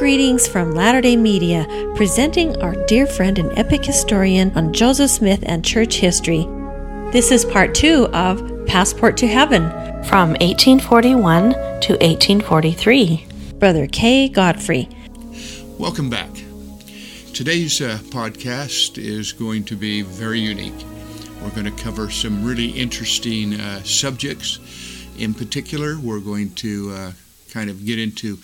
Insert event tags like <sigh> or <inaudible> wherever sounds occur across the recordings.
greetings from Latter day Media, presenting our dear friend and epic historian on Joseph Smith and church history. This is part two of Passport to Heaven from 1841 to 1843. Brother K. Godfrey. Welcome back. Today's uh, podcast is going to be very unique. We're going to cover some really interesting uh, subjects. In particular, we're going to uh, kind of get into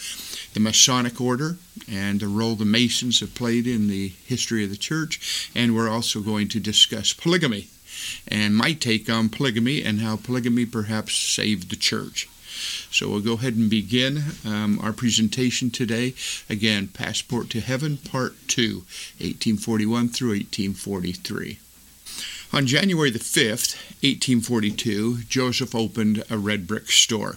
the Masonic order and the role the Masons have played in the history of the church, and we're also going to discuss polygamy and my take on polygamy and how polygamy perhaps saved the church. So we'll go ahead and begin um, our presentation today. Again, Passport to Heaven, Part 2, 1841 through 1843. On January the 5th, 1842, Joseph opened a red brick store.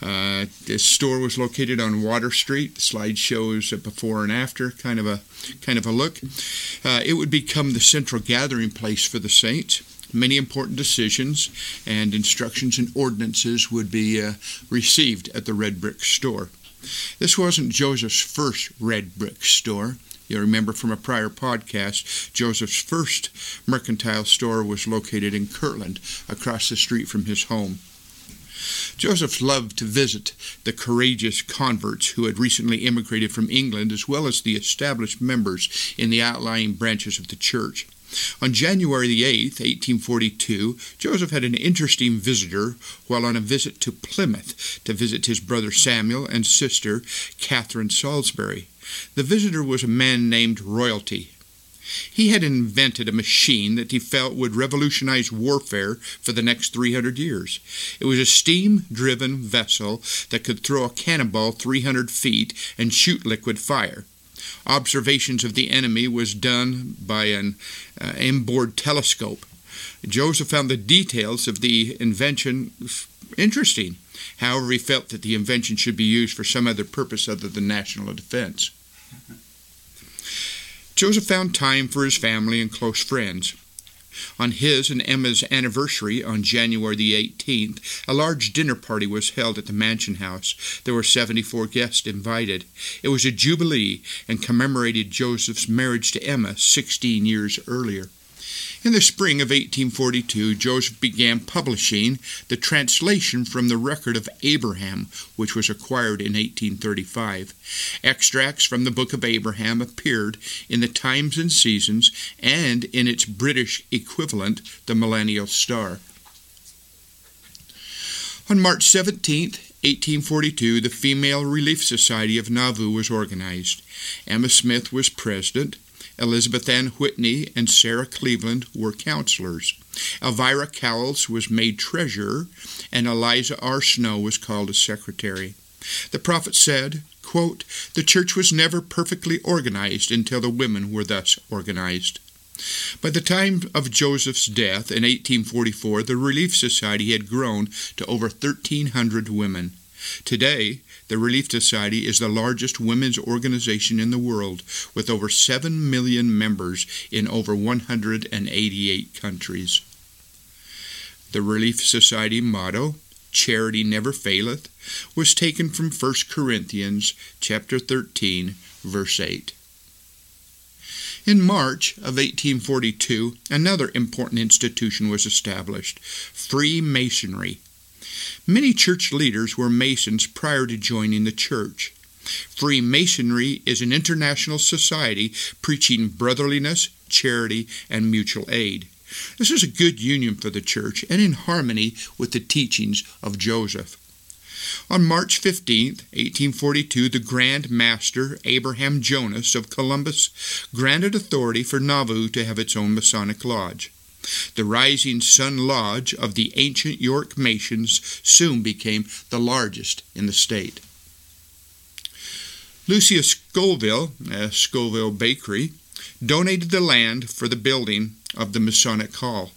Uh, this store was located on Water Street. The slide shows a before and after, kind of a kind of a look. Uh, it would become the central gathering place for the saints. Many important decisions and instructions and ordinances would be uh, received at the red brick store. This wasn't Joseph's first red brick store. You'll remember from a prior podcast, Joseph's first mercantile store was located in Kirtland, across the street from his home. Joseph loved to visit the courageous converts who had recently immigrated from England, as well as the established members in the outlying branches of the church. On January the 8th, 1842, Joseph had an interesting visitor while on a visit to Plymouth to visit his brother Samuel and sister Catherine Salisbury. The visitor was a man named Royalty, he had invented a machine that he felt would revolutionize warfare for the next 300 years. It was a steam driven vessel that could throw a cannonball 300 feet and shoot liquid fire. Observations of the enemy was done by an uh, inboard telescope. Joseph found the details of the invention interesting. However, he felt that the invention should be used for some other purpose other than national defense. Joseph found time for his family and close friends. On his and Emma's anniversary on January the 18th, a large dinner party was held at the mansion house. There were 74 guests invited. It was a jubilee and commemorated Joseph's marriage to Emma 16 years earlier. In the spring of 1842, Joseph began publishing the translation from the record of Abraham, which was acquired in 1835. Extracts from the book of Abraham appeared in the Times and Seasons and in its British equivalent, the Millennial Star. On March 17, 1842, the Female Relief Society of Nauvoo was organized. Emma Smith was president. Elizabeth Ann Whitney and Sarah Cleveland were counselors. Elvira Cowles was made treasurer, and Eliza R. Snow was called as secretary. The prophet said, quote, The church was never perfectly organized until the women were thus organized. By the time of Joseph's death in 1844, the Relief Society had grown to over 1,300 women. Today, the Relief Society is the largest women's organization in the world, with over 7 million members in over 188 countries. The Relief Society motto, Charity Never Faileth, was taken from 1 Corinthians chapter 13, verse 8. In March of 1842, another important institution was established Freemasonry, Many church leaders were Masons prior to joining the church. Freemasonry is an international society preaching brotherliness, charity, and mutual aid. This is a good union for the church and in harmony with the teachings of Joseph. On March 15, 1842, the Grand Master Abraham Jonas of Columbus granted authority for Nauvoo to have its own Masonic lodge. The Rising Sun Lodge of the ancient York Masons soon became the largest in the state. Lucius Scoville, uh, Scoville Bakery, donated the land for the building of the Masonic Hall.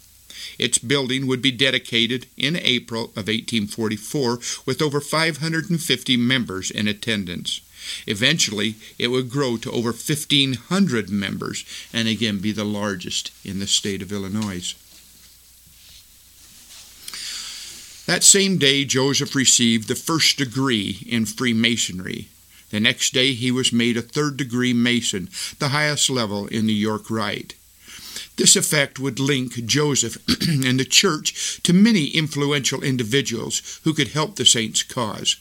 Its building would be dedicated in April of 1844 with over 550 members in attendance. Eventually, it would grow to over 1,500 members and again be the largest in the state of Illinois. That same day, Joseph received the first degree in Freemasonry The next day he was made a third degree Mason, the highest level in the York Rite. This effect would link Joseph <clears throat> and the church to many influential individuals who could help the saint's cause.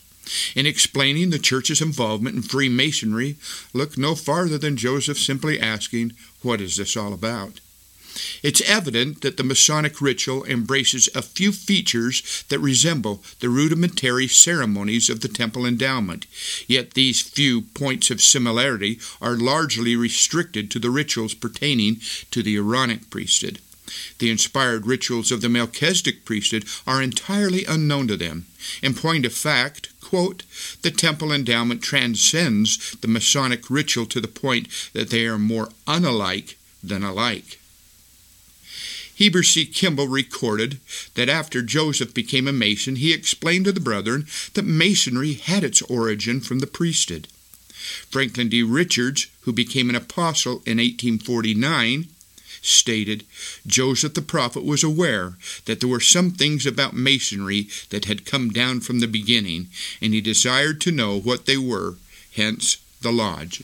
In explaining the church's involvement in Freemasonry, look no farther than Joseph simply asking, What is this all about? It's evident that the Masonic ritual embraces a few features that resemble the rudimentary ceremonies of the temple endowment, yet these few points of similarity are largely restricted to the rituals pertaining to the Aaronic priesthood. The inspired rituals of the Melchizedek priesthood are entirely unknown to them. In point of fact, quote, the temple endowment transcends the Masonic ritual to the point that they are more unalike than alike. Heber C. Kimball recorded that after Joseph became a Mason, he explained to the brethren that Masonry had its origin from the priesthood. Franklin D. Richards, who became an apostle in 1849, stated Joseph the prophet was aware that there were some things about Masonry that had come down from the beginning, and he desired to know what they were, hence the lodge.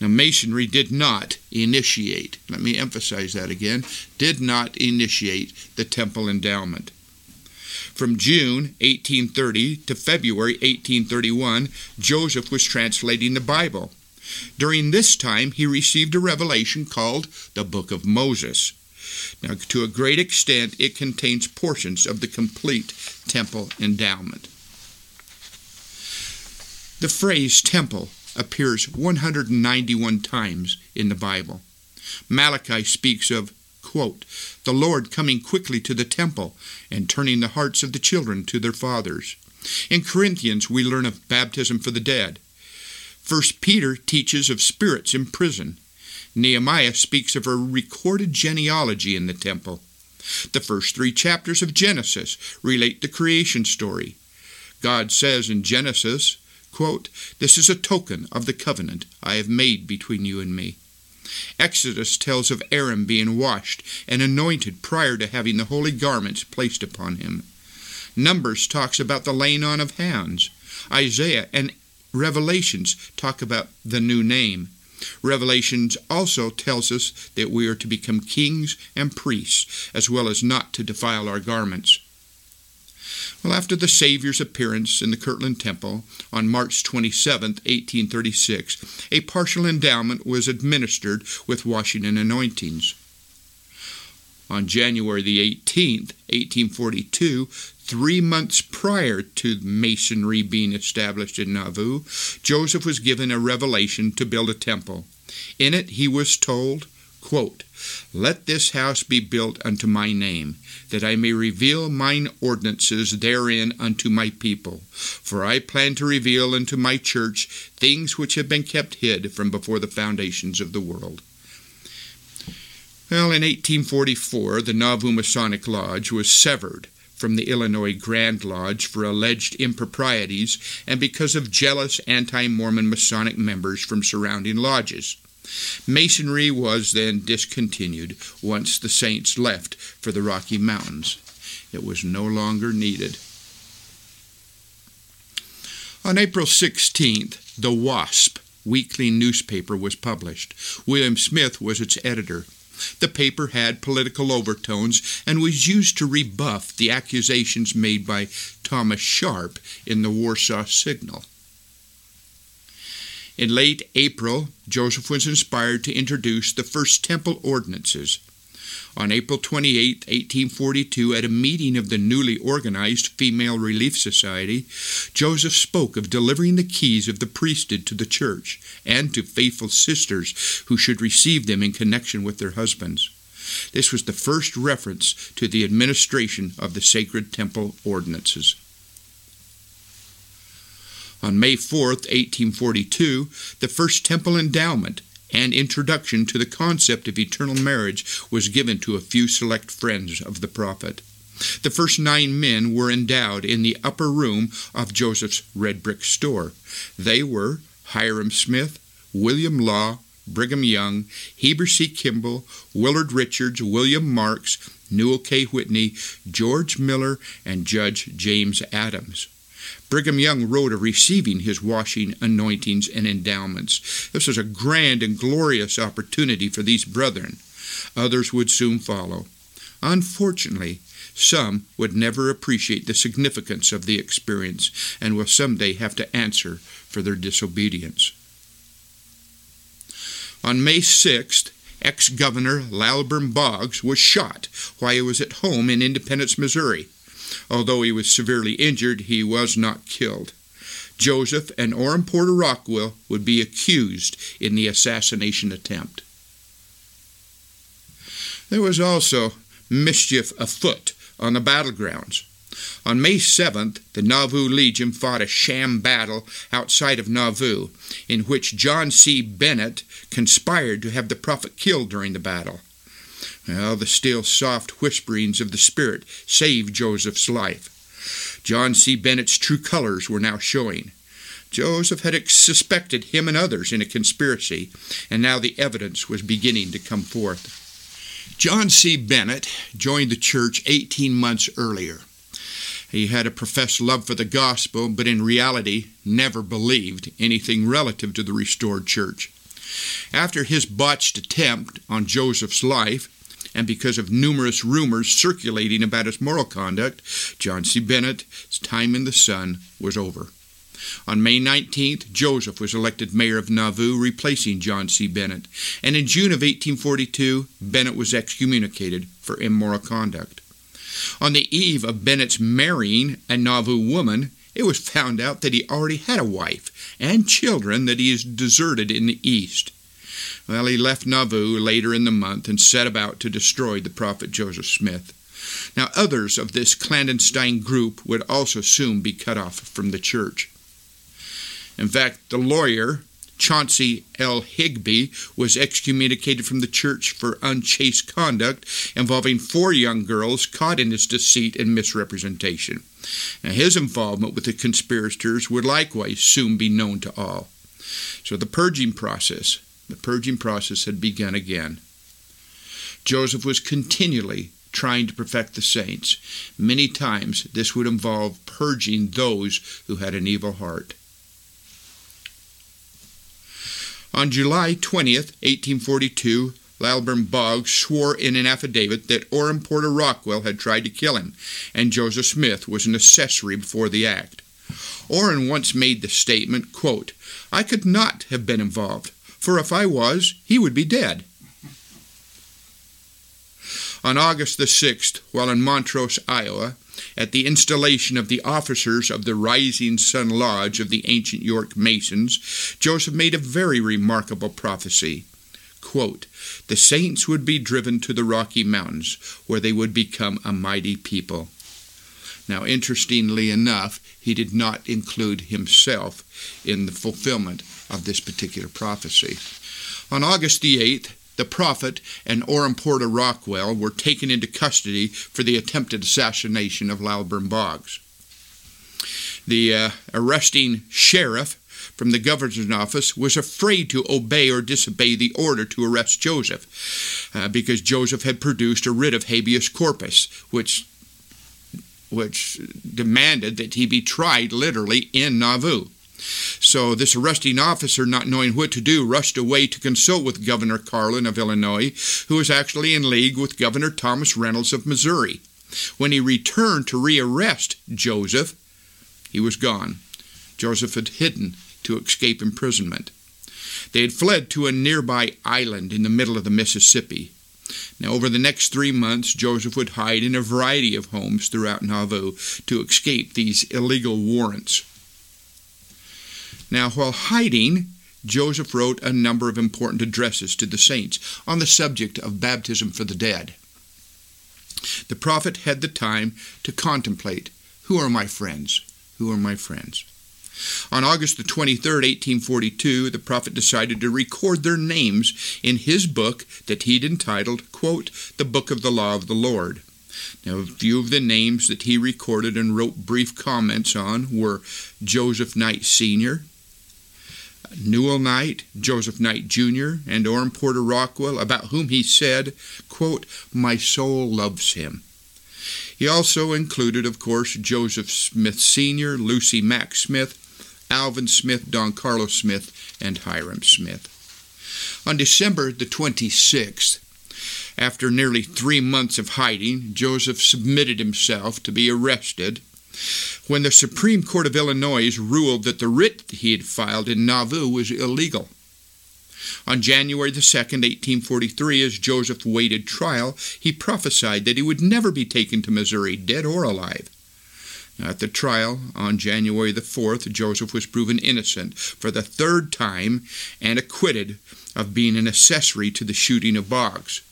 Now, Masonry did not initiate, let me emphasize that again, did not initiate the temple endowment. From June 1830 to February 1831, Joseph was translating the Bible. During this time, he received a revelation called the Book of Moses. Now, to a great extent, it contains portions of the complete temple endowment. The phrase temple appears 191 times in the Bible. Malachi speaks of, quote, the Lord coming quickly to the temple and turning the hearts of the children to their fathers. In Corinthians, we learn of baptism for the dead. First Peter teaches of spirits in prison. Nehemiah speaks of a recorded genealogy in the temple. The first three chapters of Genesis relate the creation story. God says in Genesis, Quote, This is a token of the covenant I have made between you and me. Exodus tells of Aaron being washed and anointed prior to having the holy garments placed upon him. Numbers talks about the laying on of hands. Isaiah and Revelations talk about the new name. Revelations also tells us that we are to become kings and priests, as well as not to defile our garments. Well, after the Savior's appearance in the Kirtland Temple on March 27, 1836, a partial endowment was administered with washing and anointings. On January the 18th, 1842, three months prior to Masonry being established in Nauvoo, Joseph was given a revelation to build a temple. In it, he was told, quote, Let this house be built unto my name, that I may reveal mine ordinances therein unto my people. For I plan to reveal unto my church things which have been kept hid from before the foundations of the world. Well, in 1844, the Nauvoo Masonic Lodge was severed from the Illinois Grand Lodge for alleged improprieties and because of jealous anti Mormon Masonic members from surrounding lodges. Masonry was then discontinued once the saints left for the Rocky Mountains. It was no longer needed. On April 16th, the WASP weekly newspaper was published. William Smith was its editor. The paper had political overtones and was used to rebuff the accusations made by Thomas Sharp in the Warsaw Signal. In late April, Joseph was inspired to introduce the first temple ordinances. On April 28, 1842, at a meeting of the newly organized Female Relief Society, Joseph spoke of delivering the keys of the priesthood to the church and to faithful sisters who should receive them in connection with their husbands. This was the first reference to the administration of the sacred temple ordinances. On May 4, 1842, the first temple endowment and introduction to the concept of eternal marriage was given to a few select friends of the prophet. The first nine men were endowed in the upper room of Joseph's red brick store. They were Hyrum Smith, William Law, Brigham Young, Heber C. Kimball, Willard Richards, William Marks, Newell K. Whitney, George Miller, and Judge James Adams. Brigham Young wrote of receiving his washing, anointings, and endowments. This was a grand and glorious opportunity for these brethren. Others would soon follow. Unfortunately, some would never appreciate the significance of the experience and will someday have to answer for their disobedience. On May 6th, ex governor Lilburn Boggs was shot while he was at home in Independence, Missouri. Although he was severely injured, he was not killed. Joseph and Orrin Porter Rockwell would be accused in the assassination attempt. There was also mischief afoot on the battlegrounds. On May 7th, the Nauvoo Legion fought a sham battle outside of Nauvoo, in which John C. Bennett conspired to have the prophet killed during the battle. Well, the still soft whisperings of the Spirit saved Joseph's life. John C. Bennett's true colors were now showing. Joseph had suspected him and others in a conspiracy, and now the evidence was beginning to come forth. John C. Bennett joined the church 18 months earlier. He had a professed love for the gospel, but in reality never believed anything relative to the restored church. After his botched attempt on Joseph's life, and because of numerous rumors circulating about his moral conduct, John C. Bennett's time in the sun was over. On May 19th, Joseph was elected mayor of Nauvoo, replacing John C. Bennett, and in June of 1842, Bennett was excommunicated for immoral conduct. On the eve of Bennett's marrying a Nauvoo woman, it was found out that he already had a wife and children that he had deserted in the east. Well, he left Nauvoo later in the month and set about to destroy the prophet Joseph Smith. Now, others of this clandestine group would also soon be cut off from the church. In fact, the lawyer, Chauncey L. Higbee, was excommunicated from the church for unchaste conduct involving four young girls caught in his deceit and misrepresentation. Now, his involvement with the conspirators would likewise soon be known to all. So the purging process, the purging process had begun again. Joseph was continually trying to perfect the saints. Many times this would involve purging those who had an evil heart. On July 20th, 1842, Lilburn Boggs swore in an affidavit that Orrin Porter Rockwell had tried to kill him, and Joseph Smith was an accessory before the act. Orrin once made the statement, quote, I could not have been involved, for if I was, he would be dead. On August the 6th, while in Montrose, Iowa, at the installation of the officers of the Rising Sun Lodge of the ancient York Masons, Joseph made a very remarkable prophecy. Quote, the saints would be driven to the Rocky Mountains, where they would become a mighty people. Now, interestingly enough, he did not include himself in the fulfillment of this particular prophecy. On August the 8th, the prophet and Orrin Porter Rockwell were taken into custody for the attempted assassination of Lilburn Boggs. The uh, arresting sheriff from the governor's office was afraid to obey or disobey the order to arrest Joseph uh, because Joseph had produced a writ of habeas corpus, which which demanded that he be tried literally in Nauvoo. So this arresting officer, not knowing what to do, rushed away to consult with Governor Carlin of Illinois, who was actually in league with Governor Thomas Reynolds of Missouri. When he returned to rearrest Joseph, he was gone. Joseph had hidden to escape imprisonment. They had fled to a nearby island in the middle of the Mississippi. Now, over the next three months, Joseph would hide in a variety of homes throughout Nauvoo to escape these illegal warrants. Now, while hiding, Joseph wrote a number of important addresses to the saints on the subject of baptism for the dead. The prophet had the time to contemplate who are my friends? Who are my friends? On August the 23rd, 1842, the prophet decided to record their names in his book that he'd entitled, quote, The Book of the Law of the Lord. Now, a few of the names that he recorded and wrote brief comments on were Joseph Knight Sr., Newell Knight, Joseph Knight Jr., and Orrin Porter Rockwell, about whom he said, quote, My soul loves him. He also included, of course, Joseph Smith Sr., Lucy Mack Smith, Alvin Smith, Don Carlos Smith, and Hyrum Smith. On December the 26th, after nearly three months of hiding, Joseph submitted himself to be arrested when the Supreme Court of Illinois ruled that the writ he had filed in Nauvoo was illegal. On January the 2nd, 1843, as Joseph waited trial, he prophesied that he would never be taken to Missouri, dead or alive. At the trial on January the 4th, Joseph was proven innocent for the third time and acquitted of being an accessory to the shooting of Boggs.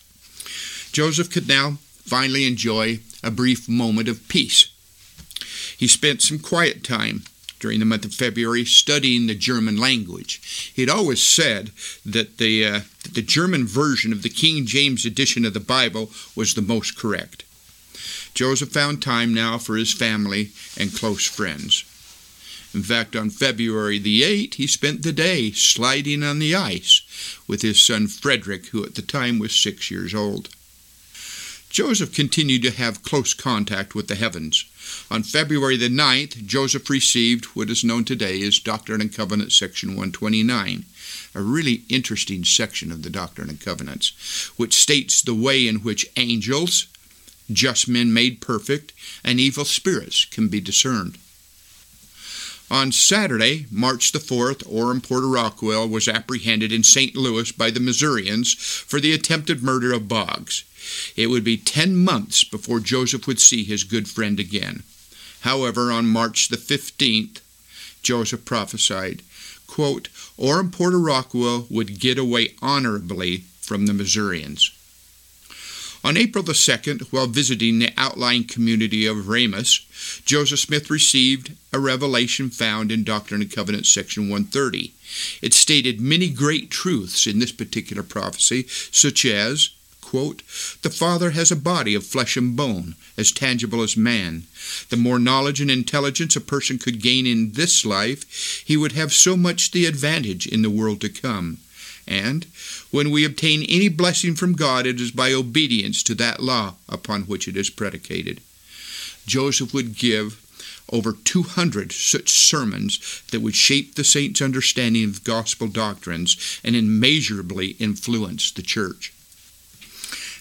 Joseph could now finally enjoy a brief moment of peace. He spent some quiet time during the month of February studying the German language. He had always said that the, uh, that the German version of the King James edition of the Bible was the most correct. Joseph found time now for his family and close friends. In fact, on February the 8th, he spent the day sliding on the ice with his son Frederick, who at the time was six years old. Joseph continued to have close contact with the heavens. On February the 9th, Joseph received what is known today as Doctrine and Covenants, section 129, a really interesting section of the Doctrine and Covenants, which states the way in which angels, just men made perfect, and evil spirits can be discerned. On Saturday, March the 4th, Orrin Porter Rockwell was apprehended in St. Louis by the Missourians for the attempted murder of Boggs. It would be ten months before Joseph would see his good friend again. However, on March the 15th, Joseph prophesied, quote, Orrin Porter Rockwell would get away honorably from the Missourians. On April the 2nd, while visiting the outlying community of Ramus, Joseph Smith received a revelation found in Doctrine and Covenants, section 130. It stated many great truths in this particular prophecy, such as, quote, The Father has a body of flesh and bone, as tangible as man. The more knowledge and intelligence a person could gain in this life, he would have so much the advantage in the world to come. And when we obtain any blessing from God, it is by obedience to that law upon which it is predicated. Joseph would give over 200 such sermons that would shape the saints' understanding of gospel doctrines and immeasurably influence the church.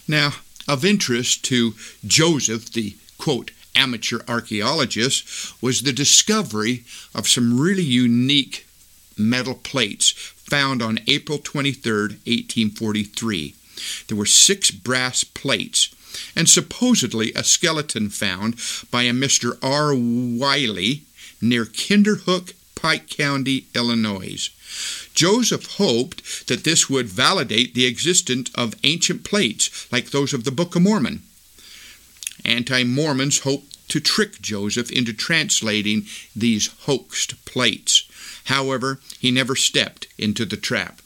Now, of interest to Joseph, the quote, amateur archaeologist, was the discovery of some really unique metal plates found on April 23, 1843. There were six brass plates and supposedly a skeleton found by a Mr. R. Wiley near Kinderhook, Pike County, Illinois. Joseph hoped that this would validate the existence of ancient plates like those of the Book of Mormon. Anti Mormons hoped to trick Joseph into translating these hoaxed plates. However, he never stepped into the trap.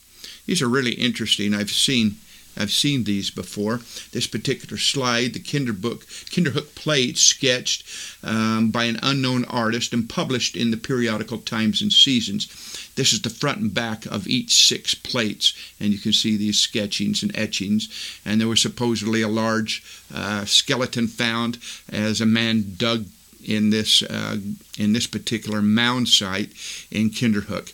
These are really interesting. I've seen I've seen these before. This particular slide, the Kinderhook plate sketched um, by an unknown artist and published in the periodical Times and Seasons. This is the front and back of each six plates, and you can see these sketchings and etchings. And there was supposedly a large uh, skeleton found as a man dug in this uh, in this particular mound site in Kinderhook.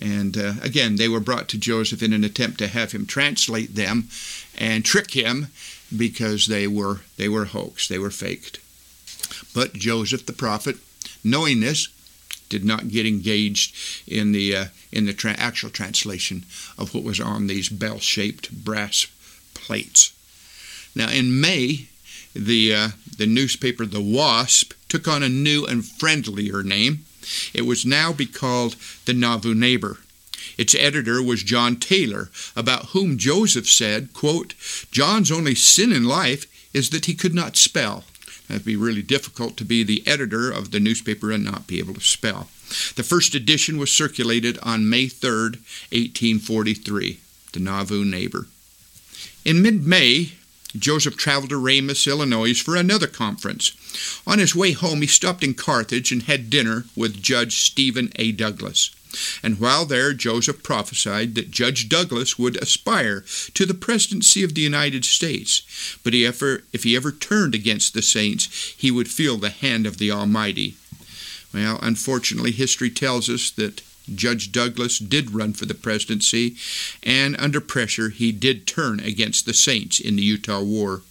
And uh, again, they were brought to Joseph in an attempt to have him translate them and trick him because they were they were hoax, they were faked. But Joseph the prophet, knowing this, did not get engaged in the uh, in the tra- actual translation of what was on these bell-shaped brass plates. Now, in May, the uh, the newspaper The Wasp took on a new and friendlier name. It was now be called the Nauvoo Neighbor. Its editor was John Taylor, about whom Joseph said, quote, John's only sin in life is that he could not spell. It'd be really difficult to be the editor of the newspaper and not be able to spell. The first edition was circulated on May 3, 1843, the Nauvoo Neighbor. In mid May, Joseph traveled to Ramus, Illinois for another conference. On his way home, he stopped in Carthage and had dinner with Judge Stephen A. Douglas. And while there, Joseph prophesied that Judge Douglas would aspire to the presidency of the United States, but if he ever turned against the saints, he would feel the hand of the Almighty. Well, unfortunately, history tells us that Judge Douglas did run for the presidency, and under pressure, he did turn against the Saints in the Utah War.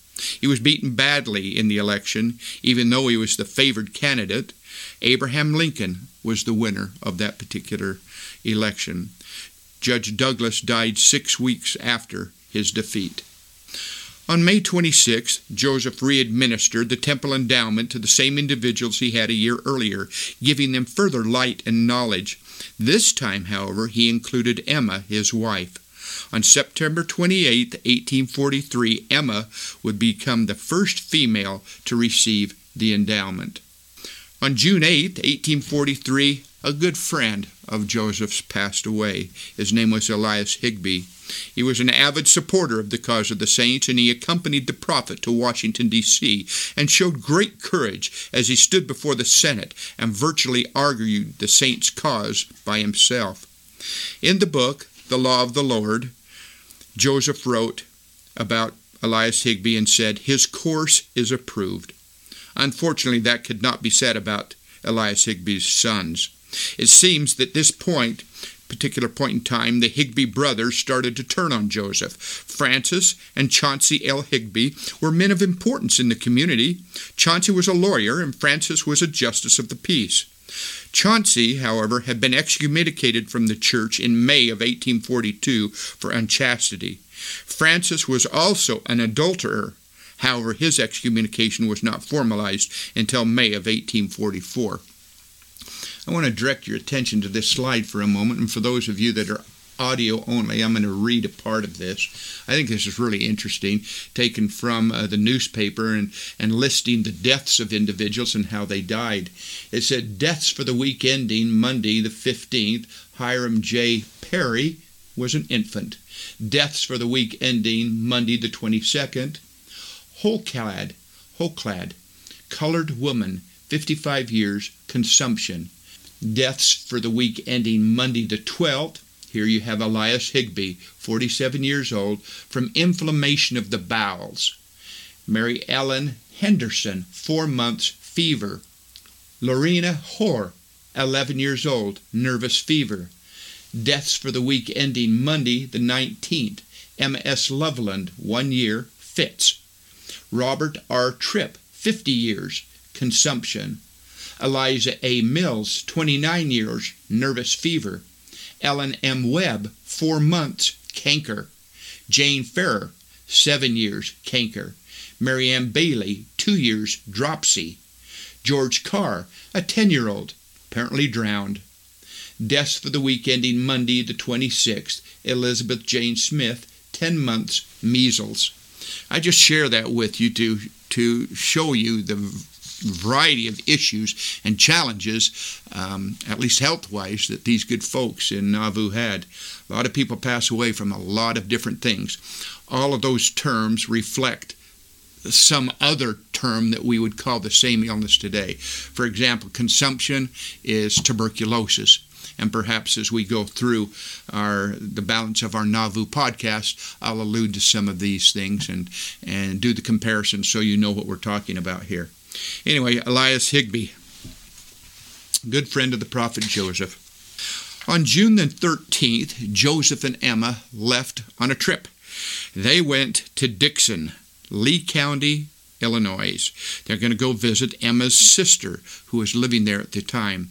He was beaten badly in the election, even though he was the favored candidate. Abraham Lincoln was the winner of that particular election. Judge Douglas died six weeks after his defeat. On May 26, Joseph re-administered the temple endowment to the same individuals he had a year earlier, giving them further light and knowledge. This time, however, he included Emma, his wife. On September 28, 1843, Emma would become the first female to receive the endowment. On June 8, 1843, a good friend of Joseph's passed away. His name was Elias Higbee. He was an avid supporter of the cause of the saints, and he accompanied the prophet to Washington, D.C., and showed great courage as he stood before the Senate and virtually argued the saints' cause by himself. In the book, The Law of the Lord, Joseph wrote about Elias Higbee and said, His course is approved. Unfortunately, that could not be said about Elias Higbee's sons. It seems that this point, particular point in time, the Higbee brothers started to turn on Joseph. Francis and Chauncey L. Higbee were men of importance in the community. Chauncey was a lawyer, and Francis was a justice of the peace. Chauncey, however, had been excommunicated from the church in May of 1842 for unchastity. Francis was also an adulterer. However, his excommunication was not formalized until May of 1844. I want to direct your attention to this slide for a moment, and for those of you that are audio only, I'm going to read a part of this. I think this is really interesting, taken from uh, the newspaper and, and listing the deaths of individuals and how they died. It said, Deaths for the week ending Monday, the 15th. Hiram J. Perry was an infant. Deaths for the week ending Monday, the 22nd. Whole-clad, whole-clad, colored woman, 55 years, consumption. Deaths for the week ending Monday the 12th. Here you have Elias Higbee, 47 years old, from inflammation of the bowels. Mary Ellen Henderson, four months, fever. Lorena Hoare, 11 years old, nervous fever. Deaths for the week ending Monday the 19th. Emma S. Loveland, one year, fits. Robert R. Tripp, 50 years, consumption. Eliza A. Mills, 29 years, nervous fever. Ellen M. Webb, 4 months, canker. Jane Ferrer, 7 years, canker. Marianne Bailey, 2 years, dropsy. George Carr, a 10 year old, apparently drowned. Deaths for the week ending Monday, the 26th. Elizabeth Jane Smith, 10 months, measles. I just share that with you to, to show you the variety of issues and challenges, um, at least health wise, that these good folks in Nauvoo had. A lot of people pass away from a lot of different things. All of those terms reflect some other term that we would call the same illness today. For example, consumption is tuberculosis. And perhaps as we go through our the balance of our Nauvoo podcast, I'll allude to some of these things and, and do the comparison so you know what we're talking about here. Anyway, Elias Higbee, good friend of the prophet Joseph. On June the 13th, Joseph and Emma left on a trip. They went to Dixon, Lee County, Illinois. They're going to go visit Emma's sister, who was living there at the time.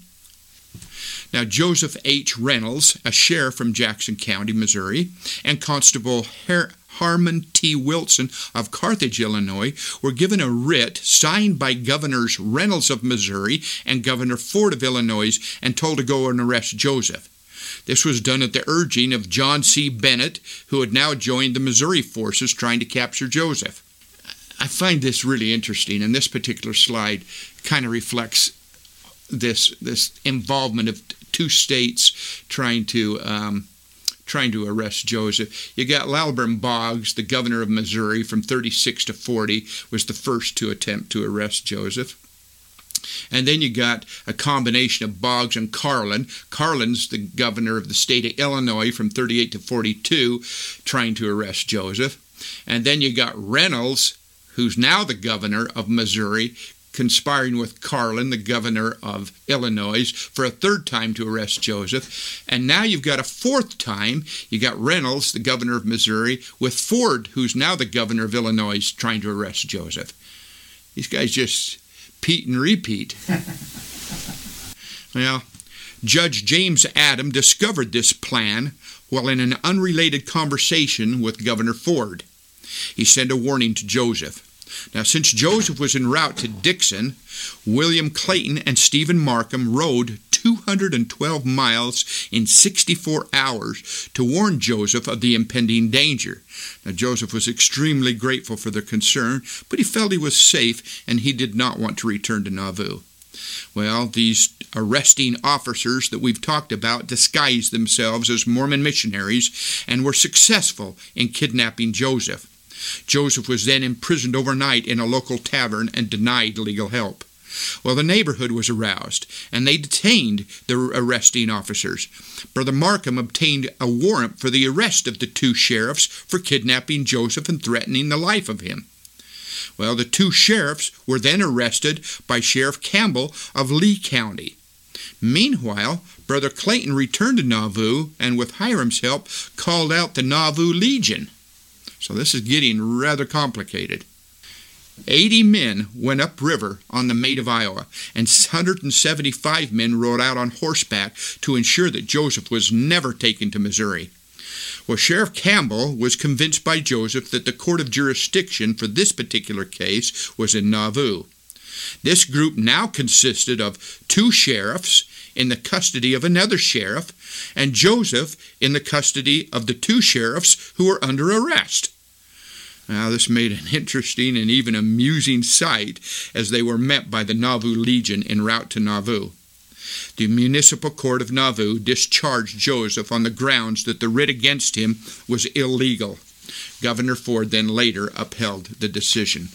Now, Joseph H. Reynolds, a sheriff from Jackson County, Missouri, and Constable Her- Harmon T. Wilson of Carthage, Illinois, were given a writ signed by Governors Reynolds of Missouri and Governor Ford of Illinois and told to go and arrest Joseph. This was done at the urging of John C. Bennett, who had now joined the Missouri forces trying to capture Joseph. I find this really interesting, and this particular slide kind of reflects this this involvement of two states trying to um, trying to arrest Joseph. You got Lilburn Boggs, the governor of Missouri, from 36 to 40, was the first to attempt to arrest Joseph. And then you got a combination of Boggs and Carlin. Carlin's the governor of the state of Illinois from 38 to 42, trying to arrest Joseph. And then you got Reynolds, who's now the governor of Missouri, conspiring with Carlin, the governor of Illinois, for a third time to arrest Joseph. And now you've got a fourth time. You got Reynolds, the governor of Missouri, with Ford, who's now the governor of Illinois, trying to arrest Joseph. These guys just Pete and repeat. <laughs> well, Judge James Adam discovered this plan while in an unrelated conversation with Governor Ford. He sent a warning to Joseph. Now, since Joseph was en route to Dixon, William Clayton and Stephen Markham rode 212 miles in 64 hours to warn Joseph of the impending danger. Now, Joseph was extremely grateful for their concern, but he felt he was safe and he did not want to return to Nauvoo. Well, these arresting officers that we've talked about disguised themselves as Mormon missionaries and were successful in kidnapping Joseph. Joseph was then imprisoned overnight in a local tavern and denied legal help. Well, the neighborhood was aroused, and they detained the arresting officers. Brother Markham obtained a warrant for the arrest of the two sheriffs for kidnapping Joseph and threatening the life of him. Well, the two sheriffs were then arrested by Sheriff Campbell of Lee County. Meanwhile, Brother Clayton returned to Nauvoo and, with Hyrum's help, called out the Nauvoo Legion. So this is getting rather complicated. 80 men went upriver on the Maid of Iowa, and 175 men rode out on horseback to ensure that Joseph was never taken to Missouri. Well, Sheriff Campbell was convinced by Joseph that the court of jurisdiction for this particular case was in Nauvoo. This group now consisted of two sheriffs in the custody of another sheriff, and Joseph in the custody of the two sheriffs who were under arrest. Now, this made an interesting and even amusing sight as they were met by the Nauvoo Legion en route to Nauvoo. The municipal court of Nauvoo discharged Joseph on the grounds that the writ against him was illegal. Governor Ford then later upheld the decision.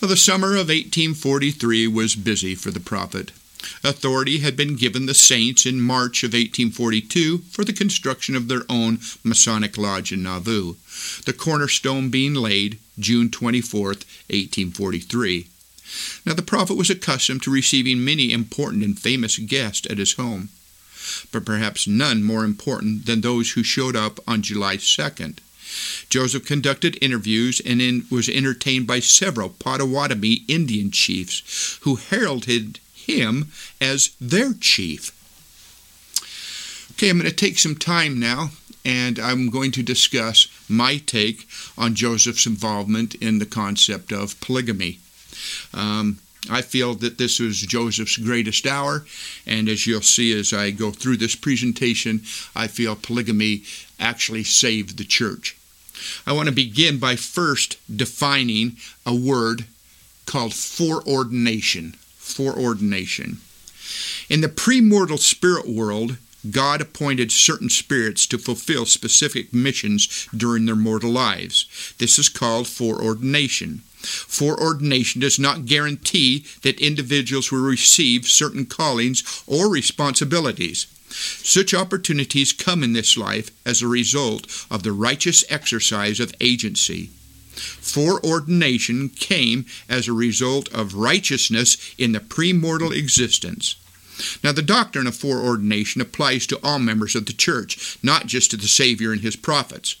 Well, the summer of 1843 was busy for the prophet. Authority had been given the saints in March of 1842 for the construction of their own Masonic lodge in Nauvoo, the cornerstone being laid June 24, 1843. Now, the prophet was accustomed to receiving many important and famous guests at his home, but perhaps none more important than those who showed up on July 2nd. Joseph conducted interviews and in, was entertained by several Potawatomi Indian chiefs who heralded him as their chief. Okay, I'm going to take some time now and I'm going to discuss my take on Joseph's involvement in the concept of polygamy. Um, I feel that this was Joseph's greatest hour, and as you'll see as I go through this presentation, I feel polygamy actually saved the church. I want to begin by first defining a word called foreordination. Foreordination. In the premortal spirit world, God appointed certain spirits to fulfill specific missions during their mortal lives. This is called foreordination. Foreordination does not guarantee that individuals will receive certain callings or responsibilities. Such opportunities come in this life as a result of the righteous exercise of agency. Foreordination came as a result of righteousness in the premortal existence. Now, the doctrine of foreordination applies to all members of the church, not just to the Savior and his prophets.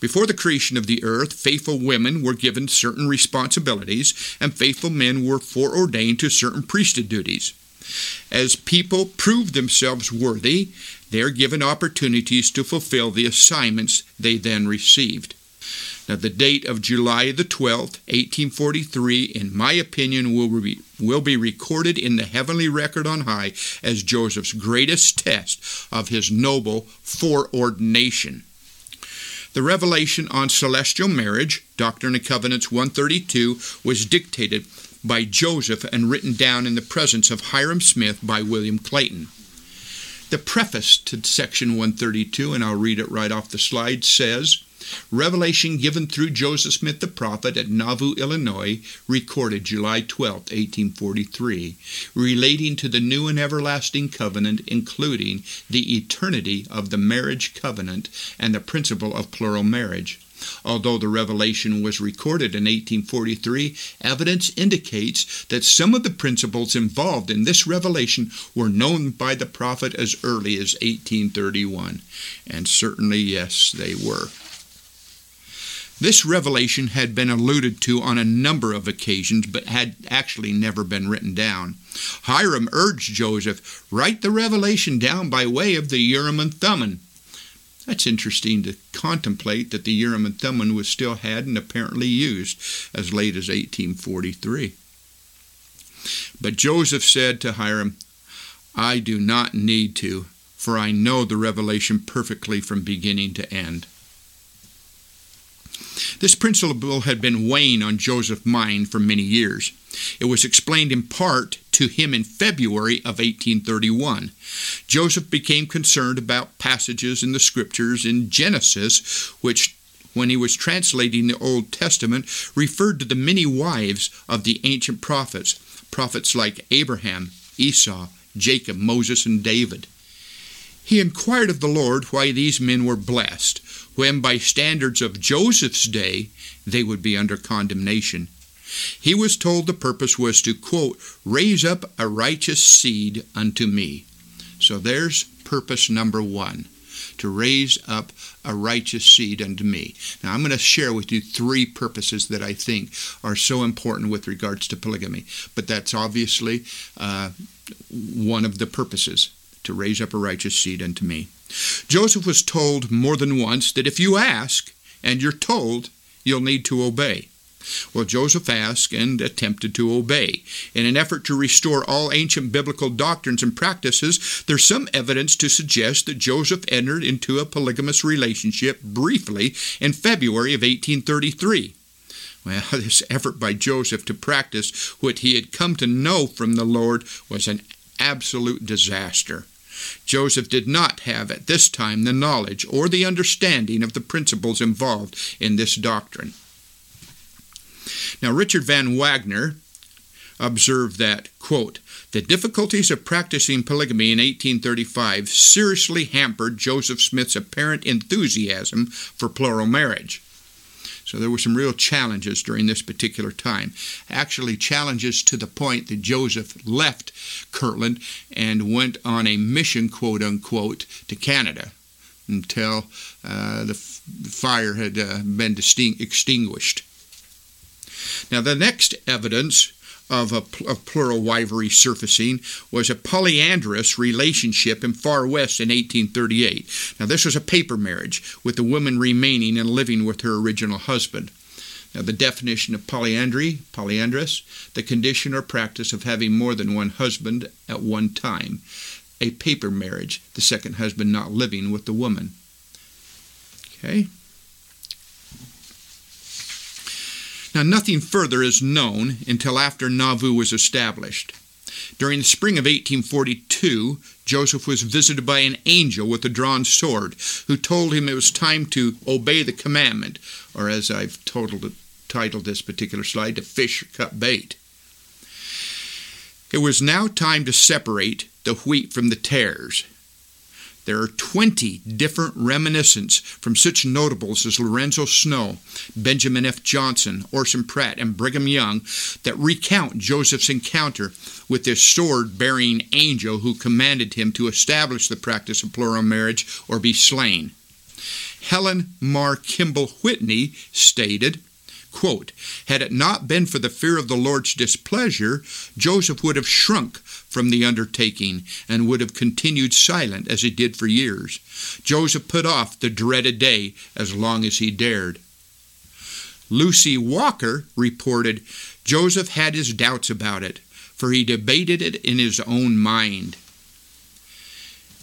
Before the creation of the earth, faithful women were given certain responsibilities, and faithful men were foreordained to certain priesthood duties. As people prove themselves worthy, they are given opportunities to fulfill the assignments they then received. Now, the date of July the 12th, 1843, in my opinion, will be, will be recorded in the heavenly record on high as Joseph's greatest test of his noble foreordination. The revelation on celestial marriage, Doctrine and Covenants 132, was dictated by Joseph and written down in the presence of Hyrum Smith by William Clayton. The preface to section 132, and I'll read it right off the slide, says Revelation given through Joseph Smith the prophet at Nauvoo, Illinois, recorded July 12, 1843, relating to the new and everlasting covenant, including the eternity of the marriage covenant and the principle of plural marriage. Although the revelation was recorded in 1843, evidence indicates that some of the principles involved in this revelation were known by the prophet as early as 1831. And certainly, yes, they were. This revelation had been alluded to on a number of occasions, but had actually never been written down. Hyrum urged Joseph, write the revelation down by way of the Urim and Thummim. That's interesting to contemplate that the Urim and Thummim was still had and apparently used as late as 1843. But Joseph said to Hyrum, I do not need to, for I know the revelation perfectly from beginning to end. This principle had been weighing on Joseph's mind for many years. It was explained in part to him in February of 1831. Joseph became concerned about passages in the scriptures in Genesis, which, when he was translating the Old Testament, referred to the many wives of the ancient prophets, prophets like Abraham, Esau, Jacob, Moses, and David. He inquired of the Lord why these men were blessed, when by standards of Joseph's day they would be under condemnation. He was told the purpose was to, quote, raise up a righteous seed unto me. So there's purpose number one to raise up a righteous seed unto me. Now, I'm going to share with you three purposes that I think are so important with regards to polygamy, but that's obviously uh, one of the purposes to raise up a righteous seed unto me. Joseph was told more than once that if you ask and you're told, you'll need to obey. Well, Joseph asked and attempted to obey. In an effort to restore all ancient biblical doctrines and practices, there's some evidence to suggest that Joseph entered into a polygamous relationship briefly in February of 1833. Well, <laughs> this effort by Joseph to practice what he had come to know from the Lord was an absolute disaster. Joseph did not have at this time the knowledge or the understanding of the principles involved in this doctrine. Now, Richard Van Wagoner observed that, quote, the difficulties of practicing polygamy in 1835 seriously hampered Joseph Smith's apparent enthusiasm for plural marriage. So there were some real challenges during this particular time. Actually, challenges to the point that Joseph left Kirtland and went on a mission, quote unquote, to Canada until uh, the, f- fire had uh, been extinguished. Now, the next evidence of, a, of plural wifery surfacing was a polyandrous relationship in Far West in 1838. Now, this was a paper marriage, with the woman remaining and living with her original husband. Now, the definition of polyandry, polyandrous, the condition or practice of having more than one husband at one time. A paper marriage, the second husband not living with the woman. Okay? Now, nothing further is known until after Nauvoo was established. During the spring of 1842, Joseph was visited by an angel with a drawn sword, who told him it was time to obey the commandment, or as I've titled, titled this particular slide, to fish or cut bait. It was now time to separate the wheat from the tares. There are 20 different reminiscences from such notables as Lorenzo Snow, Benjamin F. Johnson, Orson Pratt, and Brigham Young that recount Joseph's encounter with this sword bearing angel who commanded him to establish the practice of plural marriage or be slain. Helen Mar Kimball Whitney stated, Quote, Had it not been for the fear of the Lord's displeasure, Joseph would have shrunk from the undertaking and would have continued silent as he did for years. Joseph put off the dreaded day as long as he dared. Lucy Walker reported Joseph had his doubts about it, for he debated it in his own mind.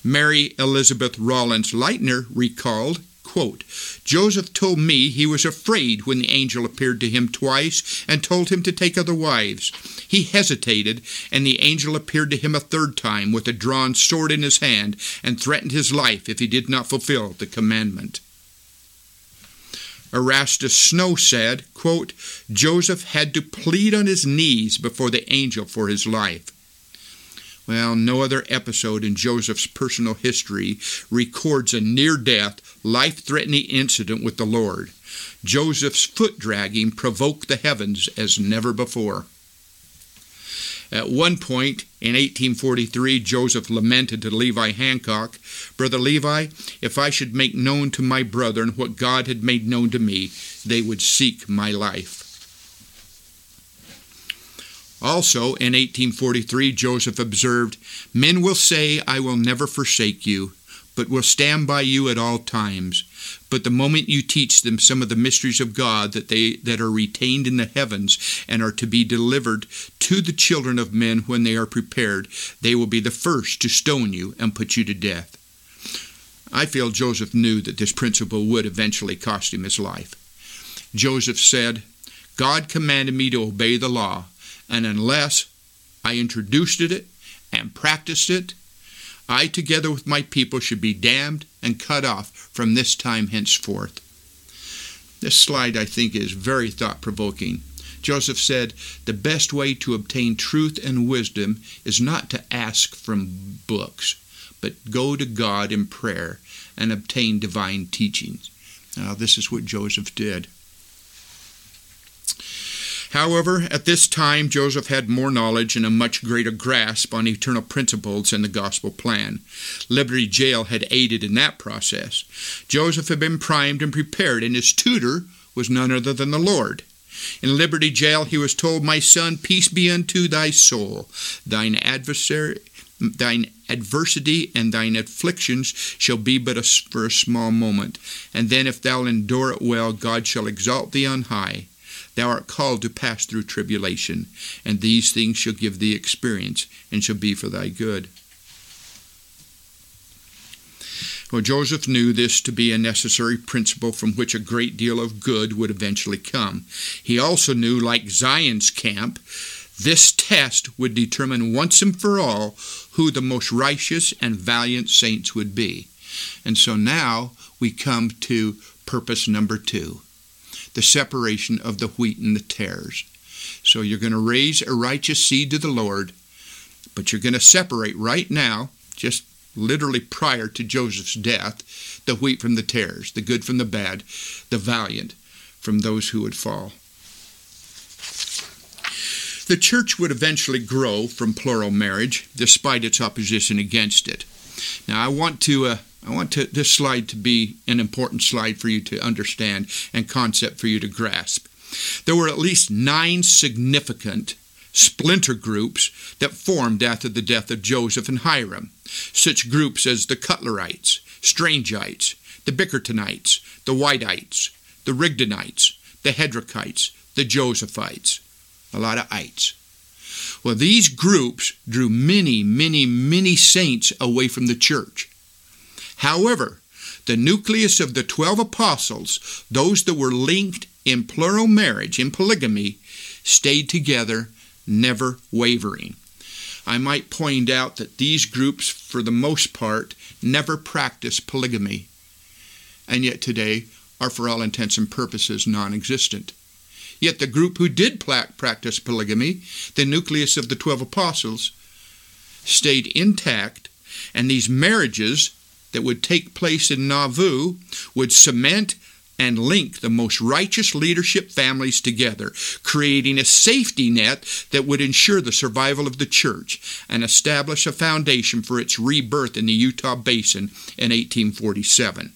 Mary Elizabeth Rollins Lightner recalled, quote, Joseph told me he was afraid when the angel appeared to him twice and told him to take other wives. He hesitated, and the angel appeared to him a third time with a drawn sword in his hand and threatened his life if he did not fulfill the commandment. Erastus Snow said, quote, Joseph had to plead on his knees before the angel for his life. Well, no other episode in Joseph's personal history records a near death, life threatening incident with the Lord. Joseph's foot dragging provoked the heavens as never before. At one point in 1843, Joseph lamented to Levi Hancock, Brother Levi, if I should make known to my brethren what God had made known to me, they would seek my life. Also, in 1843, Joseph observed, Men will say, I will never forsake you, but will stand by you at all times. But the moment you teach them some of the mysteries of God that they that are retained in the heavens and are to be delivered to the children of men when they are prepared, they will be the first to stone you and put you to death. I feel Joseph knew that this principle would eventually cost him his life. Joseph said, God commanded me to obey the law, and unless I introduced it and practiced it, I, together with my people, should be damned and cut off from this time henceforth. This slide, I think, is very thought provoking. Joseph said, The best way to obtain truth and wisdom is not to ask from books, but go to God in prayer and obtain divine teachings. Now, this is what Joseph did. However, at this time, Joseph had more knowledge and a much greater grasp on eternal principles and the gospel plan. Liberty Jail had aided in that process. Joseph had been primed and prepared, and his tutor was none other than the Lord. In Liberty Jail, he was told, My son, peace be unto thy soul. Thine adversary, thine adversity and thine afflictions shall be but a, for a small moment. And then, if thou endure it well, God shall exalt thee on high. Thou art called to pass through tribulation, and these things shall give thee experience, and shall be for thy good. Well, Joseph knew this to be a necessary principle from which a great deal of good would eventually come. He also knew, like Zion's camp, this test would determine once and for all who the most righteous and valiant saints would be. And so now we come to purpose number two the separation of the wheat and the tares. So you're going to raise a righteous seed to the Lord, but you're going to separate right now, just literally prior to Joseph's death, the wheat from the tares, the good from the bad, the valiant from those who would fall. The church would eventually grow from plural marriage, despite its opposition against it. Now, I want to uh, I want to, this slide to be an important slide for you to understand and concept for you to grasp. There were at least nine significant splinter groups that formed after the death of Joseph and Hyrum. Such groups as the Cutlerites, Strangites, the Bickertonites, the Wightites, the Rigdonites, the Hedrickites, the Josephites. A lot of ites. Well, these groups drew many, many, many saints away from the church. However, the nucleus of the 12 apostles, those that were linked in plural marriage, in polygamy, stayed together, never wavering. I might point out that these groups, for the most part, never practiced polygamy, and yet today are, for all intents and purposes, non existent. Yet the group who did practice polygamy, the nucleus of the 12 apostles, stayed intact, and these marriages that would take place in Nauvoo would cement and link the most righteous leadership families together, creating a safety net that would ensure the survival of the church and establish a foundation for its rebirth in the Utah Basin in 1847.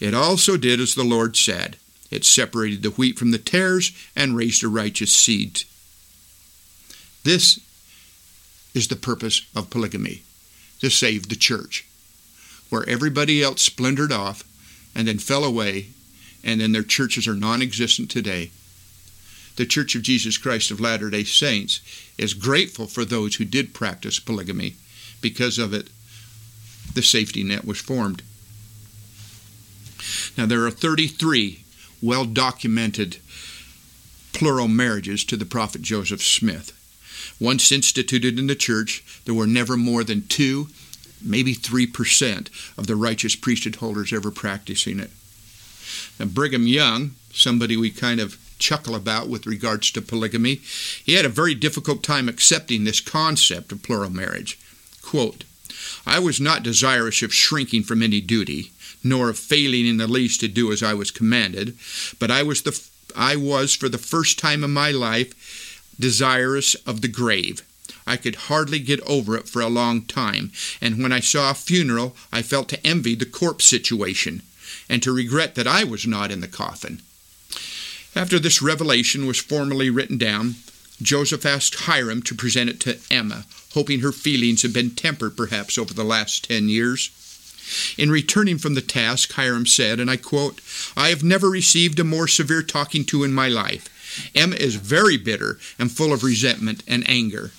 It also did as the Lord said. It separated the wheat from the tares and raised a righteous seed. This is the purpose of polygamy to save the church where everybody else splintered off and then fell away, and then their churches are non existent today. The Church of Jesus Christ of Latter day Saints is grateful for those who did practice polygamy. Because of it, the safety net was formed. Now, there are 33 well documented plural marriages to the prophet Joseph Smith. Once instituted in the church, there were never more than two, maybe 3% of the righteous priesthood holders ever practicing it. Now, Brigham Young, somebody we kind of chuckle about with regards to polygamy, he had a very difficult time accepting this concept of plural marriage. Quote, I was not desirous of shrinking from any duty, nor of failing in the least to do as I was commanded, but I was the I was for the first time in my life desirous of the grave. I could hardly get over it for a long time, and when I saw a funeral, I felt to envy the corpse situation, and to regret that I was not in the coffin. After this revelation was formally written down, Joseph asked Hyrum to present it to Emma, hoping her feelings had been tempered perhaps over the last ten years. In returning from the task, Hyrum said, and I quote, I have never received a more severe talking to in my life. Emma is very bitter and full of resentment and anger.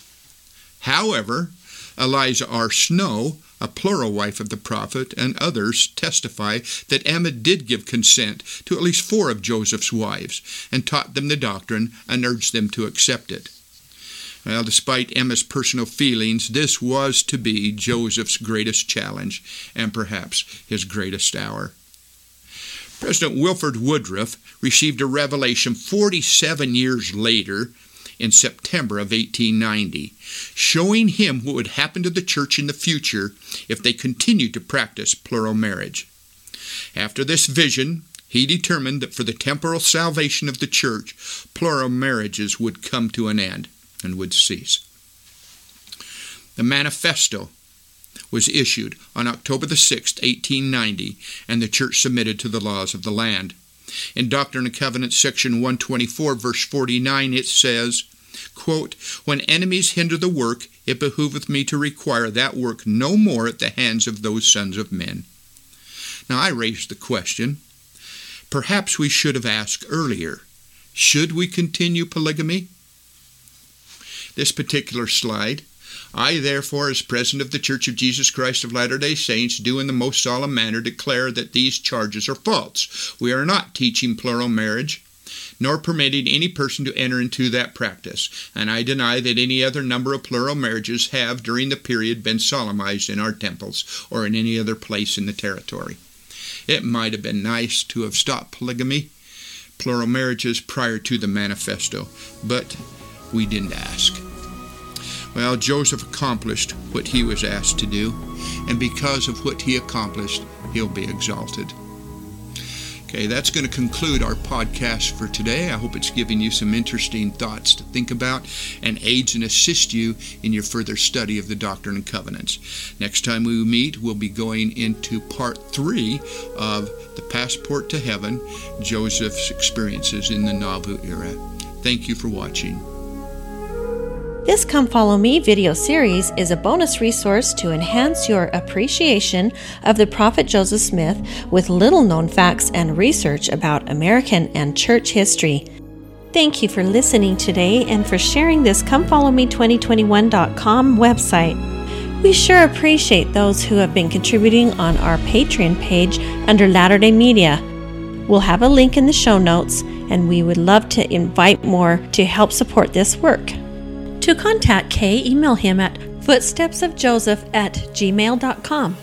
However, Eliza R. Snow, a plural wife of the prophet, and others testify that Emma did give consent to at least four of Joseph's wives and taught them the doctrine and urged them to accept it. Well, despite Emma's personal feelings, this was to be Joseph's greatest challenge and perhaps his greatest hour. President Wilford Woodruff received a revelation 47 years later in September of 1890, showing him what would happen to the church in the future if they continued to practice plural marriage. After this vision, he determined that for the temporal salvation of the church, plural marriages would come to an end and would cease. The manifesto was issued on October the 6th, 1890, and the church submitted to the laws of the land. In Doctrine and Covenants, section 124, verse 49, it says, quote, When enemies hinder the work, it behooveth me to require that work no more at the hands of those sons of men. Now I raised the question, perhaps we should have asked earlier, should we continue polygamy? This particular slide I, therefore, as President of the Church of Jesus Christ of Latter day Saints, do in the most solemn manner declare that these charges are false. We are not teaching plural marriage, nor permitting any person to enter into that practice, and I deny that any other number of plural marriages have, during the period, been solemnized in our temples or in any other place in the territory. It might have been nice to have stopped polygamy, plural marriages prior to the manifesto, but we didn't ask. Well, Joseph accomplished what he was asked to do, and because of what he accomplished, he'll be exalted. Okay, that's going to conclude our podcast for today. I hope it's giving you some interesting thoughts to think about and aids and assists you in your further study of the Doctrine and Covenants. Next time we meet, we'll be going into part three of The Passport to Heaven Joseph's Experiences in the Nauvoo Era. Thank you for watching. This Come Follow Me video series is a bonus resource to enhance your appreciation of the Prophet Joseph Smith with little known facts and research about American and church history. Thank you for listening today and for sharing this ComeFollowMe2021.com website. We sure appreciate those who have been contributing on our Patreon page under Latter day Media. We'll have a link in the show notes, and we would love to invite more to help support this work. To contact Kay, email him at footstepsofjoseph at gmail.com.